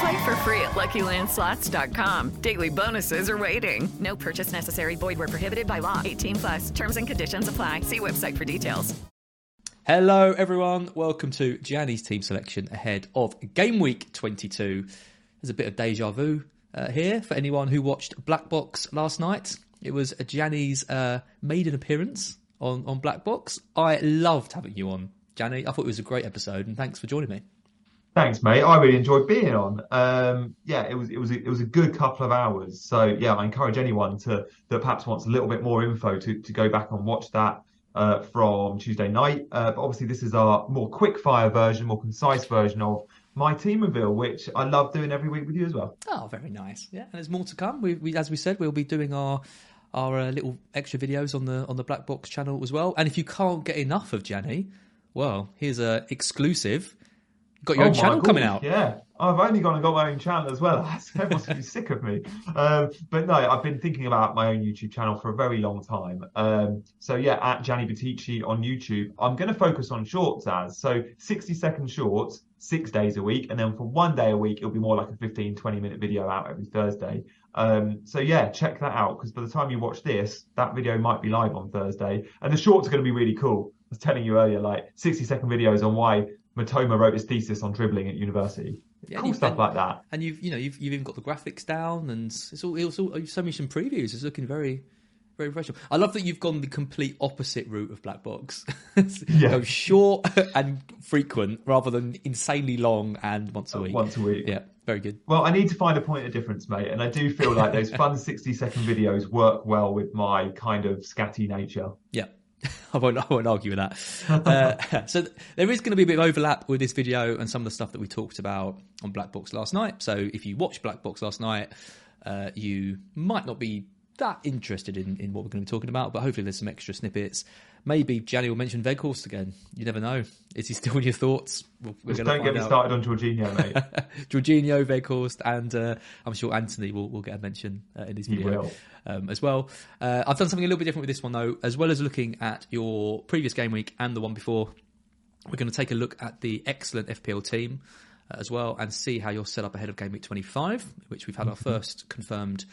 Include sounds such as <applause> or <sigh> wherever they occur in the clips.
Play for free at LuckyLandSlots.com. Daily bonuses are waiting. No purchase necessary. Void where prohibited by law. 18 plus. Terms and conditions apply. See website for details. Hello, everyone. Welcome to Gianni's team selection ahead of Game Week 22. There's a bit of deja vu uh, here for anyone who watched Black Box last night. It was Gianni's uh, maiden appearance on, on Black Box. I loved having you on, Gianni. I thought it was a great episode, and thanks for joining me. Thanks, mate. I really enjoyed being on. Um, yeah, it was it was a, it was a good couple of hours. So yeah, I encourage anyone to that perhaps wants a little bit more info to to go back and watch that uh, from Tuesday night. Uh, but obviously, this is our more quick fire version, more concise version of my team reveal, which I love doing every week with you as well. Oh, very nice. Yeah, and there's more to come. We, we as we said, we'll be doing our our uh, little extra videos on the on the Black Box channel as well. And if you can't get enough of Gianni, well, here's a exclusive. Got your Oh own channel coming out. Yeah, I've only gone and got my own channel as well. <laughs> Everyone must be sick of me. Um, but no, I've been thinking about my own YouTube channel for a very long time. Um, so yeah, at Gianni Buttice on YouTube, I'm going to focus on shorts as so 60 second shorts, six days a week, and then for one day a week, it'll be more like a 15, 20 minute video out every Thursday. Um, so yeah, check that out because by the time you watch this, that video might be live on Thursday, and the shorts are going to be really cool. I was telling you earlier, like 60 second videos on why Mitoma wrote his thesis on dribbling at university. Yeah, cool stuff and- like that. And you've you know you've you've even got the graphics down, and it's all it's all you've shown me some previews. It's looking very very professional. I love that you've gone the complete opposite route of Black Box. <laughs> Yeah. Go short <laughs> and frequent rather than insanely long and once a week. Uh, Once a week. Yeah, very good. Well, I need to find a point of difference, mate, and I do feel like those fun <laughs> 60 second videos work well with my kind of scatty nature. Yeah. <laughs> I won't, I won't argue with that. <laughs> Uh, <laughs> so th- there is going to be a bit of overlap with this video and some of the stuff that we talked about on Black Box last night. So if you watched Black Box last night, uh, you might not be that interested in, in what we're going to be talking about, but hopefully there's some extra snippets. Maybe Gianni will mention Weghorst again. You never know. Is he still in your thoughts? We'll- we're Just don't get me out. started on Jorginho, mate. <laughs> Jorginho, Weghorst, and uh, I'm sure Antony will, will get a mention uh, in this He video um, as well. Uh, I've done something a little bit different with this one though, as well as looking at your previous game week and the one before. We're going to take a look at the excellent FPL team uh, as well and see how you're set up ahead of game week 25, which we've had our first confirmed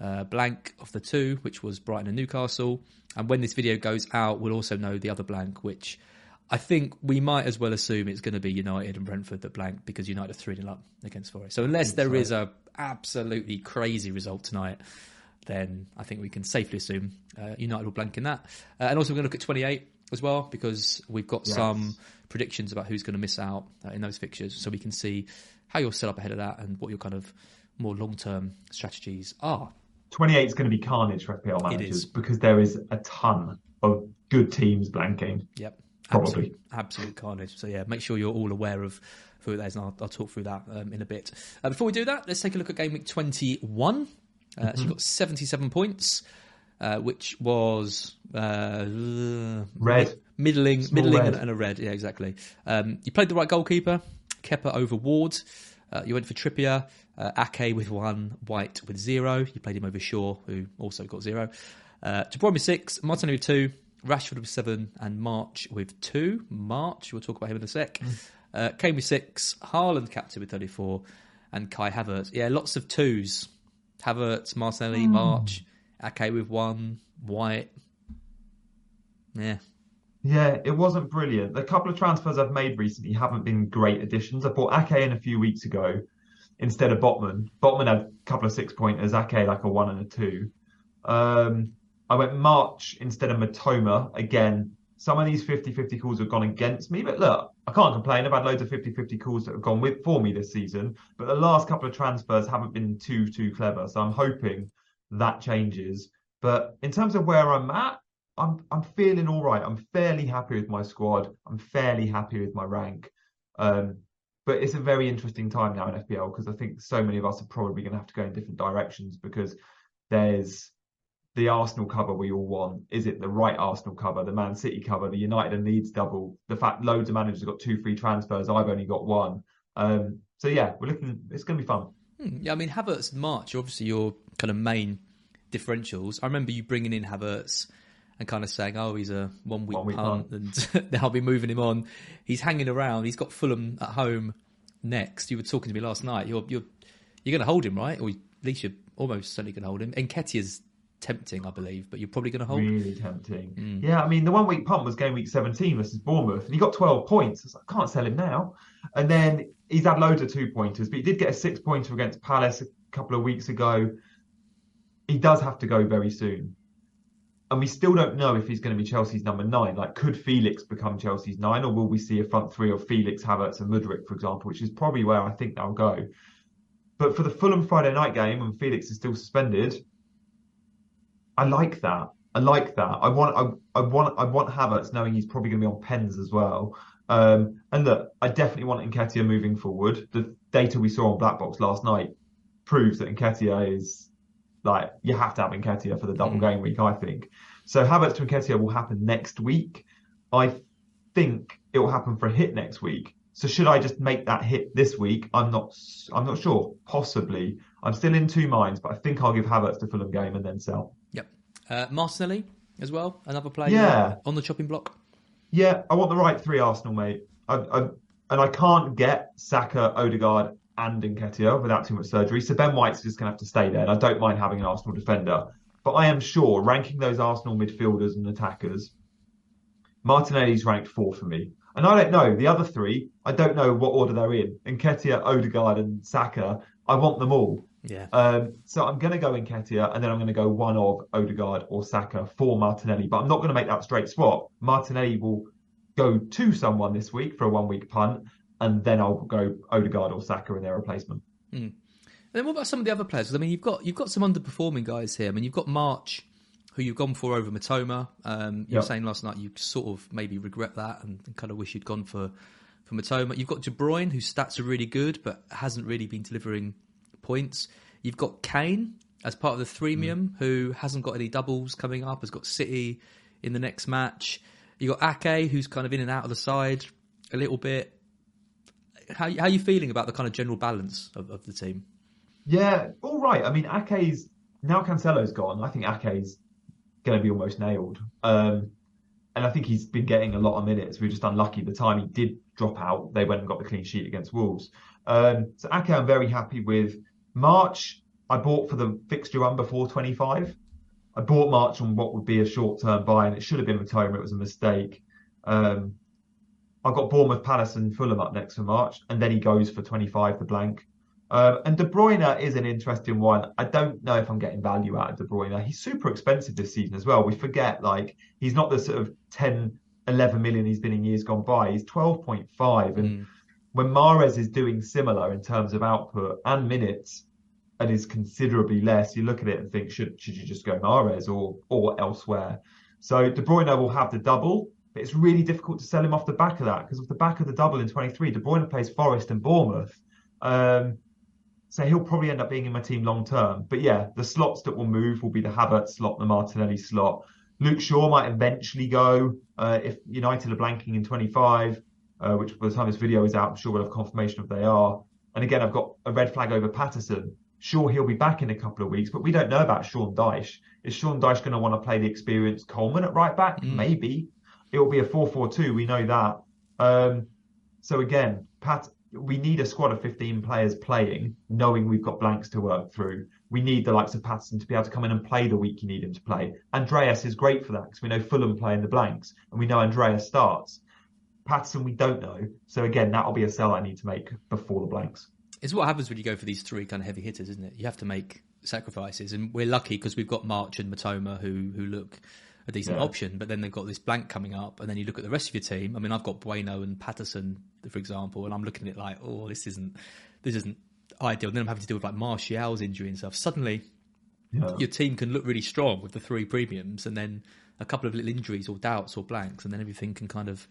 uh, blank of the two, which was Brighton and Newcastle. And when this video goes out, we'll also know the other blank, which I think we might as well assume it's going to be United and Brentford that blank because United are 3 0 up against Forest. So unless there is a absolutely crazy result tonight, then I think we can safely assume uh, United will blank in that. Uh, and also, we're going to look at 28 as well because we've got some predictions about who's going to miss out uh, in those fixtures, so we can see how you're set up ahead of that and what your kind of more long term strategies are. 28 is going to be carnage for FPL managers because there is a ton of good teams blanking. Yep. Probably. Absolute, absolute carnage. So yeah, make sure you're all aware of who it is, and I'll, I'll talk through that um, in a bit. Uh, before we do that, let's take a look at game week 21. Uh, So Mm-hmm. you've got 77 points, uh, which was uh, Red. middling, Small middling, red. And, and a red. Yeah, exactly. Um, you played the right goalkeeper, Kepa over Ward. Uh, you went for Trippier, uh, Ake with one, White with zero. You played him over Shaw, who also got zero. Uh, De Bruyne with six, Martinelli with two, Rashford with seven, and March with two. March, we'll talk about him in a sec. Uh, Kane with six, Haaland captain with 34, and Kai Havertz. Yeah, lots of twos. Havertz, Martinelli, March, Ake with one, White. Yeah. Yeah, it wasn't brilliant. The couple of transfers I've made recently haven't been great additions. I bought Ake in a few weeks ago instead of Botman. Botman had a couple of six pointers, Ake like a one and a two. Um, I went March instead of Mitoma. Again, some of these 50 50 calls have gone against me, but look, I can't complain. I've had loads of 50 50 calls that have gone with for me this season, but the last couple of transfers haven't been too, too clever. So I'm hoping that changes. But in terms of where I'm at, I'm I'm feeling all right. I'm fairly happy with my squad. I'm fairly happy with my rank. Um, but it's a very interesting time now in FPL because I think so many of us are probably going to have to go in different directions because there's the Arsenal cover we all want. Is it the right Arsenal cover, the Man City cover, the United and Leeds double? The fact loads of managers have got two free transfers, I've only got one. Um, so yeah, we're looking. It's going to be fun. Hmm, Yeah, I mean, Havertz March obviously your kind of main differentials. I remember you bringing in Havertz and kind of saying, oh, he's a one week One week punt and <laughs> now I'll be moving him on. He's hanging around. He's got Fulham at home next. You were talking to me last night. You're you're you're going to hold him, right? Or at least you're almost certainly going to hold him. Nketiah's tempting, I believe, but you're probably going to hold. Him. Really tempting. Mm. Yeah, I mean, the one week punt was game week 17 versus Bournemouth, and he got 12 points. I like, I can't sell him now. And then he's had loads of two pointers, but he did get a six pointer against Palace a couple of weeks ago. He does have to go very soon. And we still don't know if he's going to be Chelsea's number nine. Like, could Felix become Chelsea's nine, or will we see a front three of Felix, Havertz, and Mudryk, for example, which is probably where I think they'll go. But for the Fulham Friday night game, and Felix is still suspended, I like that. I like that. I want, I, I want, I want Havertz knowing he's probably going to be on pens as well. Um, and look, I definitely want Nketiah moving forward. The data we saw on Black Box last night proves that Nketiah is like you have to have Nketiah for the double game week. I think so. Havertz to Nketiah will happen next week. I think it will happen for a hit next week. So should I just make that hit this week? I'm not. I'm not sure. Possibly. I'm still in two minds, but I think I'll give Havertz the Fulham game and then sell. Yep. Uh, Martinelli as well, another player Yeah. on the chopping block. Yeah, I want the right three Arsenal, mate. I, I, and I can't get Saka, Odegaard, and Nketiah without too much surgery. So Ben White's just going to have to stay there. And I don't mind having an Arsenal defender. But I am sure, ranking those Arsenal midfielders and attackers, Martinelli's ranked four for me. And I don't know. The other three, I don't know what order they're in. Nketiah, Odegaard, and Saka, I want them all. Yeah. Um, so I'm going to go Nketiah, and then I'm going to go one of Odegaard or Saka for Martinelli. But I'm not going to make that straight swap. Martinelli will go to someone this week for a one week punt, and then I'll go Odegaard or Saka in their replacement. And then what about some of the other players? I mean, you've got you've got some underperforming guys here. I mean, you've got March, who you've gone for over Mitoma. Um, you were saying last night you sort of maybe regret that and, and kind of wish you'd gone for for Mitoma. You've got De Bruyne, whose stats are really good but hasn't really been delivering points. You've got Kane as part of the threemium, who hasn't got any doubles coming up. Has got City in the next match. You got Ake, who's kind of in and out of the side a little bit. How how are you feeling about the kind of general balance of, of the team? Yeah, all right. I mean, Ake's now Cancelo's gone. I think Ake's going to be almost nailed. Um, and I think he's been getting a lot of minutes. We are just unlucky. The time he did drop out, they went and got the clean sheet against Wolves. Um, so Ake, I'm very happy with. March, I bought for the fixture run before 25. I bought March on what would be a short-term buy, and it should have been Mitoma. It was a mistake. Um, I've got Bournemouth, Palace, and Fulham up next for March, and then he goes for 25, the blank. Uh, and De Bruyne is an interesting one. I don't know if I'm getting value out of De Bruyne. He's super expensive this season as well. We forget, like, he's not the sort of 10, 11 million he's been in years gone by. He's 12.5. And when Mahrez is doing similar in terms of output and minutes and is considerably less, you look at it and think, should should you just go Mahrez or or elsewhere? So De Bruyne will have the double, but it's really difficult to sell him off the back of that because off the back of the double in 23, De Bruyne plays Forest and Bournemouth. Um, so he'll probably end up being in my team long term. But yeah, the slots that will move will be the Havertz slot, the Martinelli slot. Luke Shaw might eventually go uh, if United are blanking in 25, uh, which by the time this video is out, I'm sure we'll have confirmation if they are. And again, I've got a red flag over Patterson. Sure, he'll be back in a couple of weeks, but we don't know about Sean Dyche. Is Sean Dyche going to want to play the experienced Coleman at right back? Mm. Maybe. It will be a 4 4 2. We know that. Um, so again, Pat, we need a squad of 15 players playing, knowing we've got blanks to work through. We need the likes of Patterson to be able to come in and play the week you need him to play. Andreas is great for that because we know Fulham play in the blanks and we know Andreas starts. Patterson, we don't know. So again, that'll be a sell I need to make before the blanks. It's what happens when you go for these three kind of heavy hitters, isn't it? You have to make sacrifices, and we're lucky because we've got March and Mitoma who who look a decent yeah. option. But then they've got this blank coming up, and then you look at the rest of your team. I mean, I've got Bueno and Patterson, for example, and I'm looking at it like, oh, this isn't this isn't ideal. And then I'm having to deal with like Martial's injury and stuff. Suddenly, yeah. your team can look really strong with the three premiums, and then a couple of little injuries or doubts or blanks, and then everything can kind of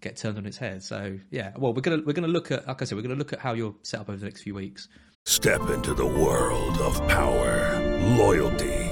get turned on its head. So yeah, well, we're gonna we're gonna look at like I said, we're gonna look at how you're set up over the next few weeks. Step into the world of power, loyalty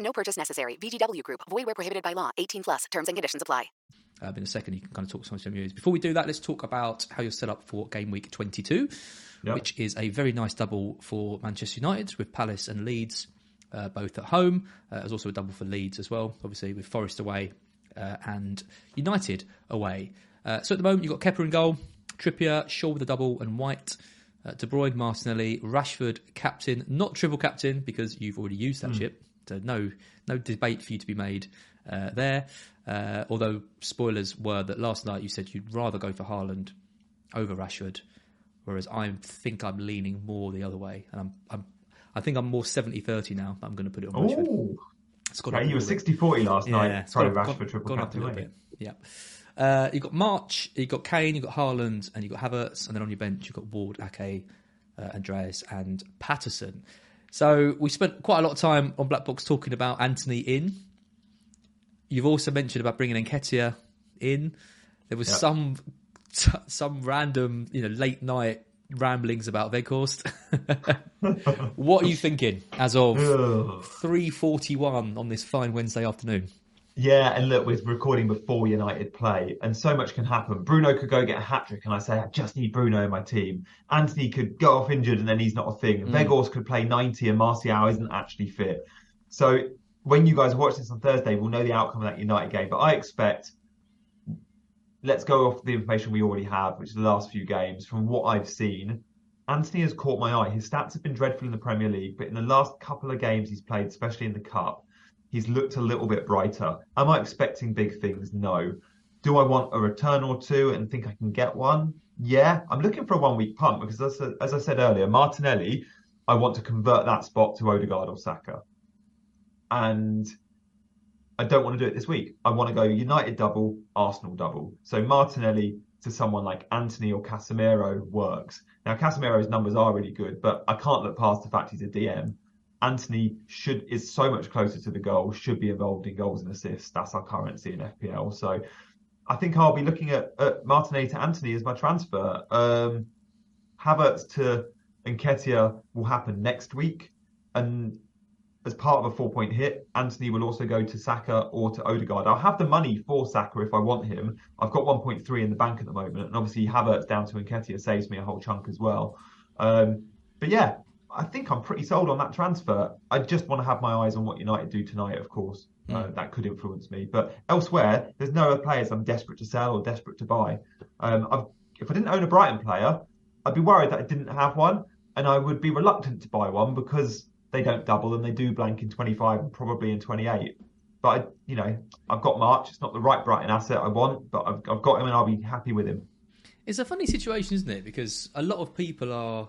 No purchase necessary. VGW Group. Void where prohibited by law. 18 plus. Terms and conditions apply. Uh, in a second, you can kind of talk some of your Before we do that, let's talk about how you're set up for game week 22, yep. which is a very nice double for Manchester United with Palace and Leeds uh, both at home. Uh, there's also a double for Leeds as well, obviously with Forest away uh, and United away. Uh, so at the moment, you've got Kepa in goal, Trippier, Shaw with a double, and White. Uh, De Bruyne, Martinelli, Rashford, captain, not triple captain because you've already used that mm. chip. So no, no debate for you to be made uh, there. Uh, although spoilers were that last night you said you'd rather go for Haaland over Rashford, whereas I think I'm leaning more the other way, and I'm, I'm I think I'm more 70-30 now. I'm going to put it on Rashford. Ooh. It's gone right, you were 60-40 last yeah, night. Sorry, Rashford gone, triple gone. Up a little bit. Yeah. Uh, you've got March, you've got Kane, you've got Haaland, and you've got Havertz, and then on your bench you've got Ward, Ake, uh, Andreas, and Patterson. So we spent quite a lot of time on Black Box talking about Antony in. You've also mentioned about bringing Nketiah in. There was yep. some <laughs> some random, you know, late night ramblings about Weghorst. <laughs> what are you thinking as of three forty one on this fine Wednesday afternoon? Yeah, and look, we're recording before United play, and so much can happen. Bruno could go get a hat trick, and I say, I just need Bruno in my team. Antony could go off injured, and then he's not a thing. Mm. Could play 90, and Martial isn't actually fit. So when you guys watch this on Thursday, we'll know the outcome of that United game. But I expect, let's go off the information we already have, which is the last few games. From what I've seen, Antony has caught my eye. His stats have been dreadful in the Premier League, but in the last couple of games he's played, especially in the Cup, he's looked a little bit brighter. Am I expecting big things? No. Do I want a return or two and think I can get one? Yeah, I'm looking for a one week pump because, as, as I said earlier, Martinelli, I want to convert that spot to Odegaard or Saka. And I don't want to do it this week. I want to go United double, Arsenal double. So Martinelli to someone like Antony or Casemiro works. Now, Casemiro's numbers are really good, but I can't look past the fact he's a DM. Antony should is so much closer to the goal, should be involved in goals and assists. That's our currency in FPL. So I think I'll be looking at, at Martinelli to Antony as my transfer. Um, Havertz to Nketiah will happen next week. And as part of a four point hit, Antony will also go to Saka or to Odegaard. I'll have the money for Saka if I want him. I've got 1.3 in the bank at the moment. And obviously, Havertz down to Nketiah saves me a whole chunk as well. Um, but yeah, I think I'm pretty sold on that transfer. I just want to have my eyes on what United do tonight, of course. Mm. Uh, that could influence me. But elsewhere, there's no other players I'm desperate to sell or desperate to buy. Um, if I didn't own a Brighton player, I'd be worried that I didn't have one. and I would be reluctant to buy one because they don't double and they do blank in 25 and probably in 28. But I, you know, I've got March. It's not the right Brighton asset I want, but I've, I've got him and I'll be happy with him. It's a funny situation, isn't it? Because a lot of people are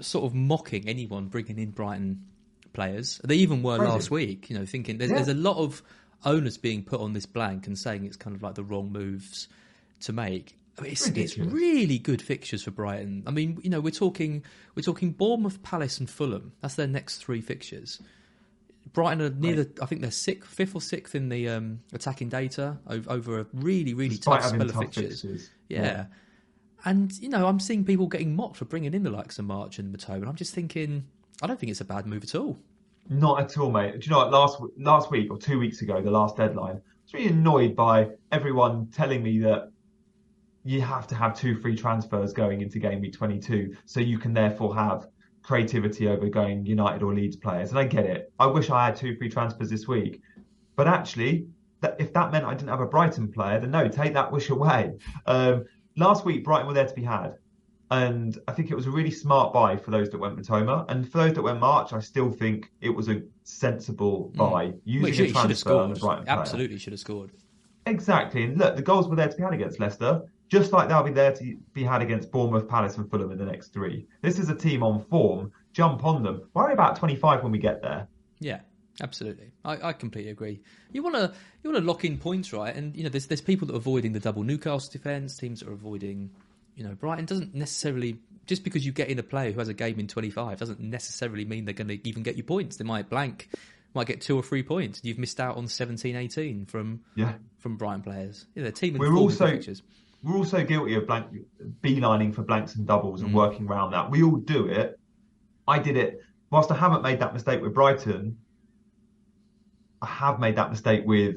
sort of mocking anyone bringing in Brighton players. They even were Crazy. last week, you know, thinking there's, Yeah. there's a lot of owners being put on this blank and saying it's kind of like the wrong moves to make. I mean, it's, it's really good fixtures for Brighton. I mean, you know, we're talking we're talking Bournemouth, Palace, and Fulham. That's their next three fixtures. Brighton are near the, I think they're sixth, fifth or sixth in the um, attacking data over, over a really, really Despite tough spell of tough fixtures. fixtures. Yeah. Yeah. And, you know, I'm seeing people getting mocked for bringing in the likes of March and Mitoma. And I'm just thinking, I don't think it's a bad move at all. Not at all, mate. Do you know what? Last last week or two weeks ago, the last deadline, I was really annoyed by everyone telling me that you have to have two free transfers going into game week 22, so you can therefore have creativity over going United or Leeds players. And I get it. I wish I had two free transfers this week, but actually, if that meant I didn't have a Brighton player, then no, take that wish away. <laughs> Um, last week, Brighton were there to be had. And I think it was a really smart buy for those that went Mitoma. And for those that went March, I still think it was a sensible hmm. buy. Well, Using should, a he should have transfer on a scored. Brighton player. Absolutely should have scored. Exactly. And look, the goals were there to be had against Leicester, just like they'll be there to be had against Bournemouth, Palace, and Fulham in the next three. This is a team on form. Jump on them. Worry about 25 when we get there. Yeah, absolutely. I, I completely agree. You want to you want to lock in points, right? And you know, there's there's people that are avoiding the double Newcastle defence. Teams that are avoiding, you know, Brighton doesn't necessarily just because you get in a player who has a game in 25 doesn't necessarily mean they're going to even get you points. They might blank, might get two or three points. You've missed out on 17, 18 from Yeah. from Brighton players. Yeah, they're team We're also for fixtures. we're also guilty of blank beelining for blanks and doubles Mm. and working around that. We all do it. I did it. Whilst I haven't made that mistake with Brighton, I have made that mistake with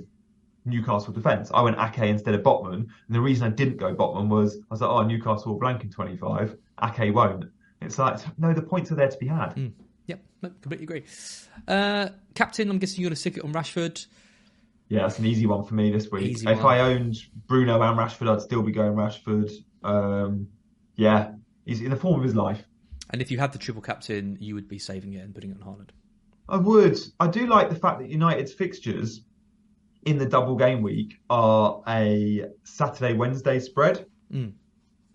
Newcastle defence. I went Ake instead of Botman, and the reason I didn't go Botman was I was like, oh, Newcastle will blank in 25, Ake won't. It's like no, the points are there to be had. Mm. Yep, no, completely agree. Uh, captain, I'm guessing you're going to stick it on Rashford. Yeah, that's an easy one for me this week. Easy if one. I owned Bruno and Rashford, I'd still be going Rashford. Um, yeah, he's in the form of his life. And if you had the triple captain, you would be saving it and putting it on Haaland. I would. I do like the fact that United's fixtures in the double game week are a Saturday Wednesday spread, Mm.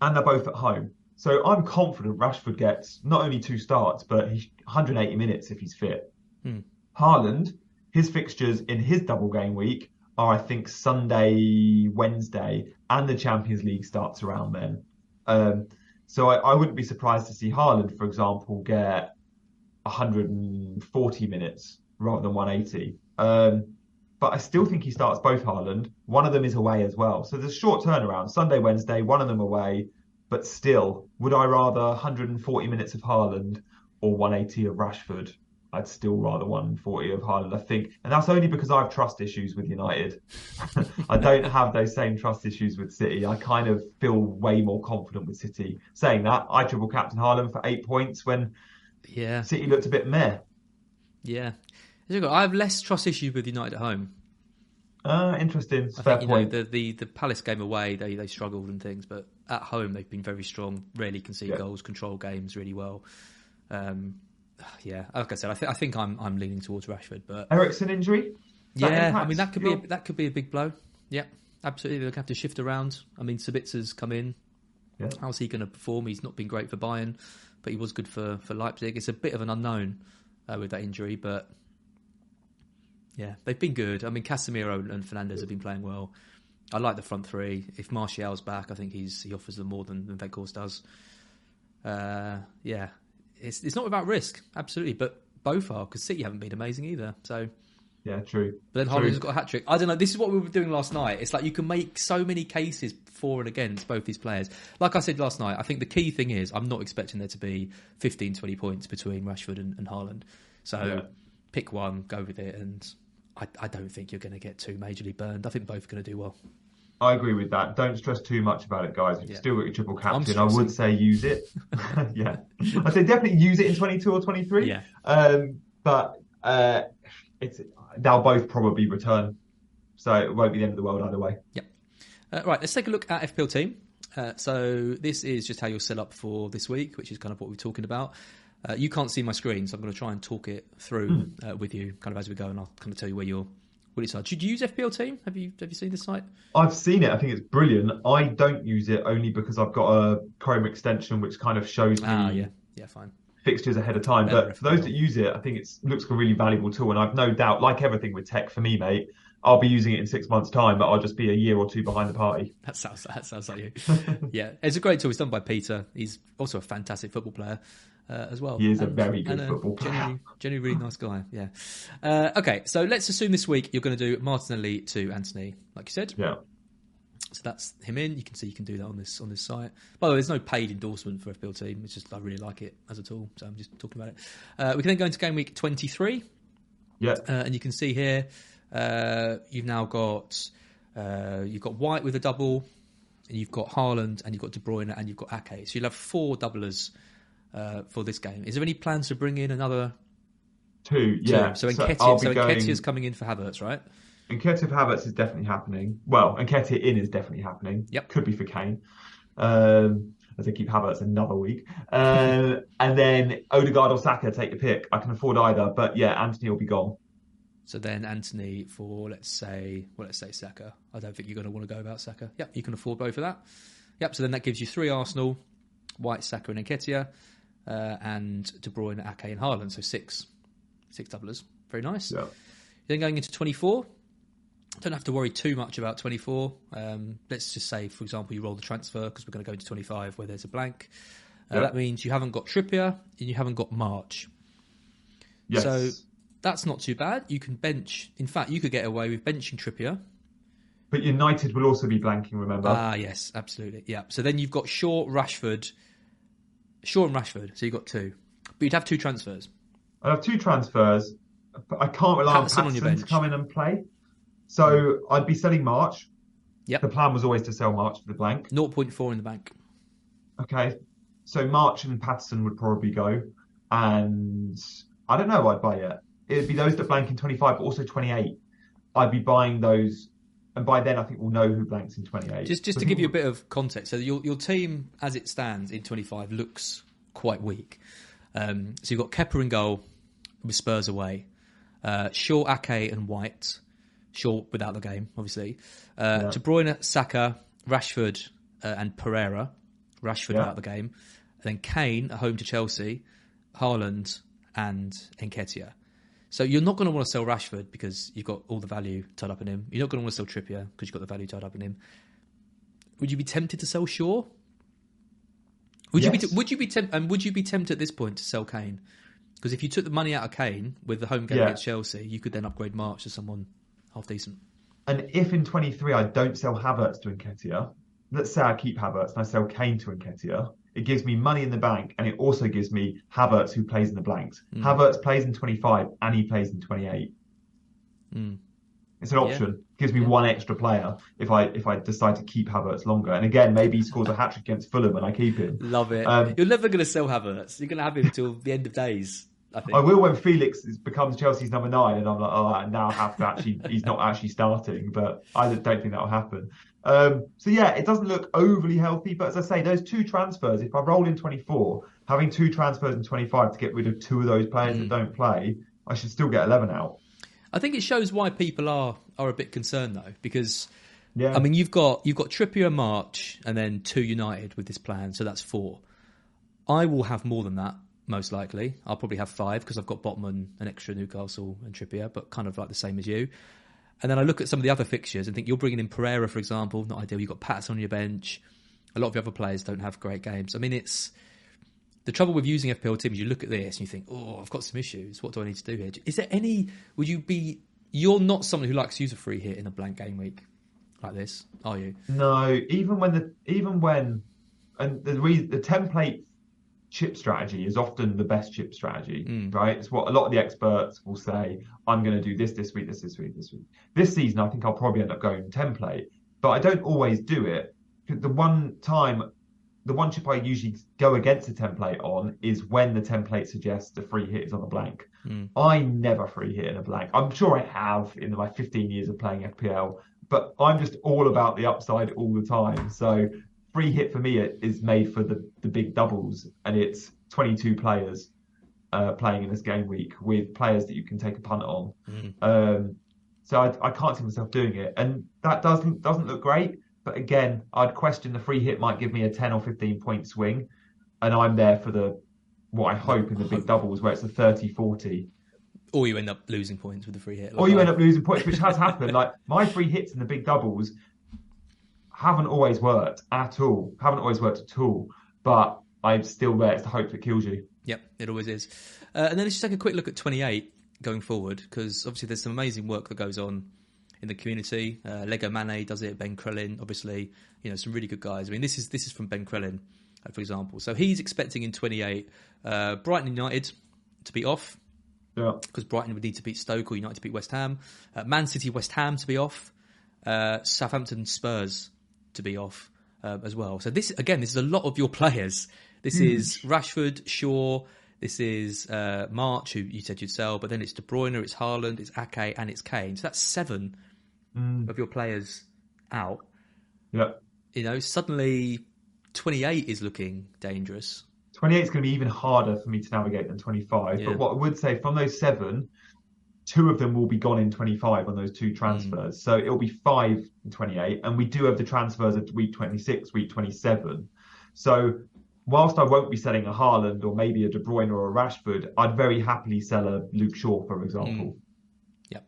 and they're both at home. So I'm confident Rashford gets not only two starts, but he's 180 minutes if he's fit. Mm. Haaland, his fixtures in his double game week are, I think, Sunday, Wednesday, and the Champions League starts around then. Um, so I, I wouldn't be surprised to see Haaland, for example, get 140 minutes rather than 180. Um, but I still think he starts both Haaland. One of them is away as well. So there's a short turnaround. Sunday, Wednesday, one of them away. But still, would I rather 140 minutes of Haaland or 180 of Rashford? I'd still rather 140 of Haaland, I think. And that's only because I have trust issues with United. <laughs> I don't have those same trust issues with City. I kind of feel way more confident with City. Saying that, I triple captain Haaland for eight points when Yeah, City looked a bit meh. yeah. I have less trust issues with United at home. Uh, interesting. I Fair think you know, point. the, the the Palace game away, they they struggled and things, but at home they've been very strong. Rarely concede Yeah. goals, control games really well. Um, yeah, like I said, I, th- I think I'm I'm leaning towards Rashford, but Eriksen injury? Yeah, I mean that could be a, that could be a big blow. Yeah, absolutely. They're going to have to shift around. I mean, Sabitzer's come in. Yeah. How's he going to perform? He's not been great for Bayern, but he was good for, for Leipzig. It's a bit of an unknown uh, with that injury, but yeah, they've been good. I mean, Casemiro and Fernandez have been playing well. I like the front three. If Martial's back, I think he's he offers them more than, than Weghorst does. Uh, yeah, it's it's not without risk, absolutely, but both are because City haven't been amazing either. So Yeah, true. but then. Haaland's got a hat trick. I don't know. This is what we were doing last night. It's like you can make so many cases for and against both these players. Like I said last night, I think the key thing is I'm not expecting there to be 15, 20 points between Rashford and, and Haaland. So Yeah. pick one, go with it, and I, I don't think you're going to get too majorly burned. I think both are going to do well. I agree with that. Don't stress too much about it, guys. If Yeah. you've still got your triple captain, I would say use it. <laughs> <laughs> yeah. I'd say definitely use it in 22 or 23. Yeah. Um, but uh, it's they'll both probably return. So it won't be the end of the world either way. Yep. Uh, right, let's take a look at FPL team. Uh, so this is just how you'll set up for this week, which is kind of what we're talking about. Uh, you can't see my screen, so I'm going to try and talk it through uh, with you, kind of as we go, and I'll kind of tell you where you're. What it's like. Should you use FPL Team? Have you have you seen this site? I've seen it. I think it's brilliant. I don't use it only because I've got a Chrome extension which kind of shows me Ah, yeah, yeah, fine. Fixtures ahead of time. But for those that use it, I think it looks like a really valuable tool. And I've no doubt, like everything with tech for me, mate, I'll be using it in six months' time, but I'll just be a year or two behind the party. <laughs> That sounds that sounds like you. <laughs> yeah, it's a great tool. It's done by Peter. He's also a fantastic football player uh, as well. He is a very good and football player. Genuinely, <laughs> genuinely really nice guy. Yeah. Uh, okay, so let's assume this week you're going to do Martinelli to Antony, like you said. Yeah. So that's him in. You can see you can do that on this on this site. By the way, there's no paid endorsement for FPL Team. It's just I really like it as a tool, so I'm just talking about it. Uh, we can then go into game week 23. Yeah. Uh, and you can see here uh, you've now got uh, you've got White with a double, and you've got Haaland, and you've got De Bruyne, and you've got Ake. So you'll have four doublers uh, for this game. Is there any plans to bring in another Two, two? yeah. So So Nketiah, I'll so be going- coming in for Havertz, right? Nketiah for Havertz is definitely happening. Well, and Nketiah in is definitely happening. Yep. Could be for Kane. Um, as I keep Havertz another week. Uh, <laughs> and then Odegaard or Saka, take your pick. I can afford either, but yeah, Antony will be gone. So then Antony for let's say well let's say Saka. I don't think you're going to want to go about Saka. Yep, you can afford both of that. Yep. So then that gives you three Arsenal, White, Saka, and Nketiah, uh, and De Bruyne, Ake, and Haaland. So six, six doublers. Very nice. Yeah. Then going into 24, don't have to worry too much about 24. Um, let's just say, for example, you roll the transfer because we're going to go into 25 where there's a blank. Uh, Yeah. That means you haven't got Trippier and you haven't got March. Yes. So that's not too bad. You can bench. In fact, you could get away with benching Trippier. But United will also be blanking, remember? Ah, yes, absolutely. Yeah. So then you've got Shaw, Rashford, Shaw and Rashford. So you've got two, but you'd have two transfers. I have two transfers, but I can't rely Patterson on on your Patterson to come in and play. So I'd be selling March. Yep. The plan was always to sell March for the blank. 0.4 in the bank. Okay. So March and Patterson would probably go. And I don't know, I'd buy it. It'd be those that blank in 25, but also 28. I'd be buying those. And by then, I think we'll know who blanks in 28. Just just to give you a bit of context, so your your team as it stands in 25 looks quite weak. Um, so you've got Kepa in goal with Spurs away, uh, Shaw, Ake, and White. Shaw without the game, obviously. Uh, Yeah. De Bruyne, Saka, Rashford, uh, and Pereira. Rashford Yeah. out of the game. And then Kane at home to Chelsea, Haaland, and Nketiah. So you're not going to want to sell Rashford because you've got all the value tied up in him. You're not going to want to sell Trippier because you've got the value tied up in him. Would you be tempted to sell Shaw? Would you Yes. be? Would you be? Temp- and would you be tempted at this point to sell Kane? Because if you took the money out of Kane with the home game Yeah. against Chelsea, you could then upgrade March to someone half decent. And if in 23 I don't sell Havertz to Nketiah, let's say I keep Havertz and I sell Kane to Nketiah, it gives me money in the bank and it also gives me Havertz who plays in the blanks. Mm. Havertz plays in 25 and he plays in 28. Mm. It's an option. Gives me one extra player if I if I decide to keep Havertz longer. And again, maybe he scores a hat trick against Fulham and I keep him. <laughs> Love it. Um, You're never going to sell Havertz. You're going to have him till the end of days. I think. I will when Felix is- becomes Chelsea's number nine, and I'm like, oh, I now have to actually. <laughs> he's not actually starting, but I don't think that will happen. Um, so yeah, it doesn't look overly healthy, but as I say, those two transfers. If I roll in 24, having two transfers in 25 to get rid of two of those players Mm. that don't play, I should still get 11 out. I think it shows why people are are a bit concerned though, because Yeah. I mean you've got you've got Trippier March and then two United with this plan, so that's four. I will have more than that most likely. I'll probably have five because I've got Botman, an extra Newcastle and Trippier, but kind of like the same as you. And then I look at some of the other fixtures and think you're bringing in Pereira, for example, not ideal. You've got Patterson on your bench. A lot of the other players don't have great games. I mean, it's the trouble with using FPL teams. You look at this and you think, oh, I've got some issues. What do I need to do here? Is there any? Would you be? You're not someone who likes to use a free hit in a blank game week like this, are you? No, even when the even when and the re, the template chip strategy is often the best chip strategy, Mm. right? It's what a lot of the experts will say. I'm going to do this this week, this this week, this week. This season, I think I'll probably end up going template, but I don't always do it. The one time, the one chip I usually go against the template on is when the template suggests a free hit is on a blank. Mm. I never free hit in a blank. I'm sure I have in my 15 years of playing FPL, but I'm just all about the upside all the time. So free hit for me is made for the the big doubles, and it's 22 players uh, playing in this game week with players that you can take a punt on. Mm. Um, so I, I can't see myself doing it, and that doesn't doesn't look great. But again, I'd question the free hit might give me a 10 or 15 point swing, and I'm there for the what I hope in the big doubles where it's a 30 40. Or you end up losing points with the free hit. Or you end up losing points, which has happened. <laughs> Like my free hits in the big doubles haven't always worked at all. Haven't always worked at all. But I'm still there. It's the hope that kills you. Yep, it always is. Uh, and then let's just take a quick look at 28 going forward, because obviously there's some amazing work that goes on in the community. Uh, Lego Mane does it. Ben Crellin, obviously, you know, some really good guys. I mean, this is this is from Ben Crellin, uh, for example. So he's expecting in 28 uh, Brighton United to be off. Yeah. Because Brighton would need to beat Stoke or United to beat West Ham. Uh, Man City, West Ham to be off. Uh, Southampton, Spurs to be off uh, as well. So this again, this is a lot of your <laughs> players. This Huge. is Rashford, Shaw. This is uh, March, who you said you'd sell, but then it's De Bruyne, it's Haaland, it's Ake, and it's Kane. So that's seven Mm. of your players out. Yeah. You know, suddenly 28 is looking dangerous. 28 is going to be even harder for me to navigate than 25. Yeah. But what I would say from those seven, two of them will be gone in 25 on those two transfers. Mm. So it'll be five in 28. And we do have the transfers at week 26, week 27. So whilst I won't be selling a Haaland or maybe a De Bruyne or a Rashford, I'd very happily sell a Luke Shaw, for example. Yep.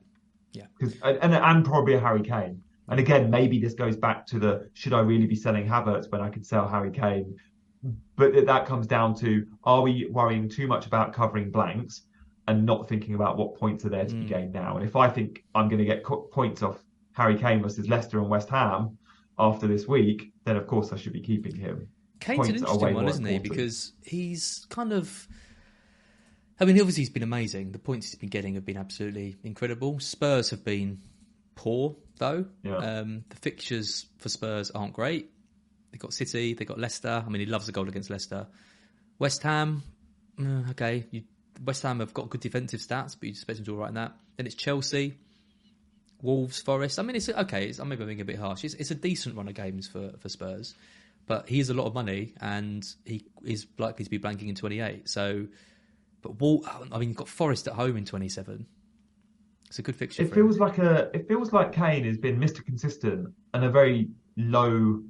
Yeah. Because and, and and probably a Harry Kane. And again, maybe this goes back to the should I really be selling Havertz when I could sell Harry Kane? But that comes down to are we worrying too much about covering blanks and not thinking about what points are there to be Mm. gained now? And if I think I'm going to get co- points off Harry Kane versus Leicester and West Ham after this week, then of course I should be keeping him. Kane's an Points way interesting one, isn't he? Because he's kind of. I mean, obviously, he's been amazing. The points he's been getting have been absolutely incredible. Spurs have been poor, though. Yeah. Um, the fixtures for Spurs aren't great. They've got City, they've got Leicester. I mean, he loves a goal against Leicester. West Ham, mm, okay. You, West Ham have got good defensive stats, but you expect them to do all right in that. Then it's Chelsea, Wolves, Forest. I mean, it's okay. It's, maybe I'm maybe being a bit harsh. It's, it's a decent run of games for, for Spurs, but he has a lot of money and he is likely to be blanking in 28. So, but Wol- I mean, you've got Forest at home in 27. It's a good fixture. It for him. feels like a it feels like Kane has been Mr. Consistent and a very low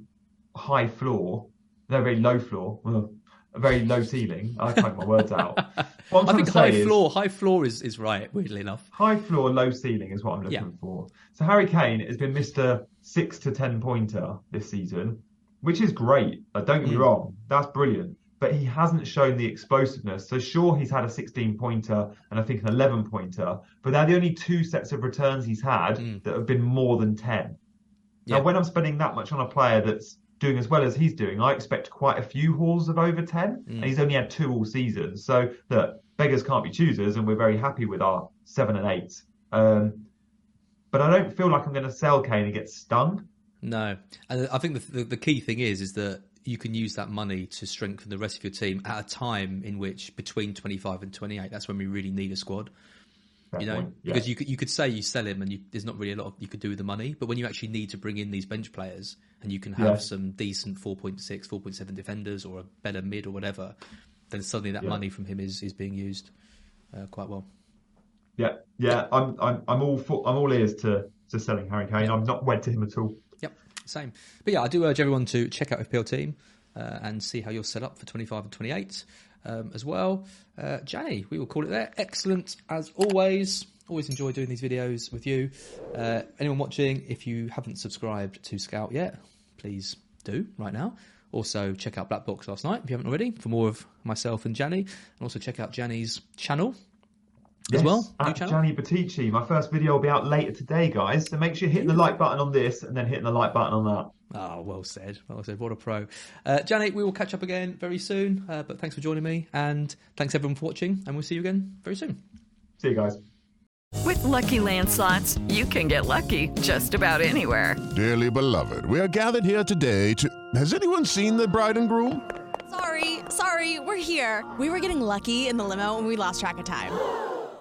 high floor, no very low floor, well, a very low ceiling. I can't get my words out. <laughs> What I'm I think to say high is- floor, high floor is, is right. Weirdly enough, high floor, low ceiling is what I'm looking Yeah. for. So Harry Kane has been Mr. Six to ten pointer this season, which is great. Uh, don't get me Mm. wrong, that's brilliant. But he hasn't shown the explosiveness. So sure, he's had a 16 pointer and I think an 11 pointer, but they're the only two sets of returns he's had that have been more than 10. Yeah. Now, when I'm spending that much on a player that's doing as well as he's doing, I expect quite a few hauls of over 10, and he's only had two all season. So, look, beggars can't be choosers, and we're very happy with our seven and eight. Um, but I don't feel like I'm going to sell Kane and get stung. No, and I think the, the the key thing is is that you can use that money to strengthen the rest of your team at a time in which between 25 and 28 that's when we really need a squad you know point, yeah. because you could you could say you sell him and you, there's not really a lot of, you could do with the money but when you actually need to bring in these bench players and you can have Yeah. some decent 4.6 4.7 defenders or a better mid or whatever then suddenly that Yeah. money from him is is being used uh, quite well Yeah, yeah, I'm, I'm, I'm all, for, I'm all ears to, to selling Harry Kane. I'm not wed to him at all. Yep, same. But yeah, I do urge everyone to check out FPL Team uh, and see how you're set up for 25 and 28 um, as well. Uh, Gianni, we will call it there. Excellent as always. Always enjoy doing these videos with you. Uh, anyone watching, if you haven't subscribed to Scout yet, please do right now. Also, check out Black Box last night if you haven't already for more of myself and Gianni. And also check out Gianni's channel as Yes, well. New At channel. Gianni Buttice. My first video will be out later today, guys. So make sure you're hitting the like button on this and then hitting the like button on that. Oh, well said. Well said. What a pro. Uh, Janet, we will catch up again very soon. Uh, but thanks for joining me. And thanks everyone for watching. And we'll see you again very soon. See you guys. With Lucky Land slots, you can get lucky just about anywhere. Dearly beloved, we are gathered here today to. Has anyone seen the bride and groom? Sorry, sorry, we're here. We were getting lucky in the limo and we lost track of time.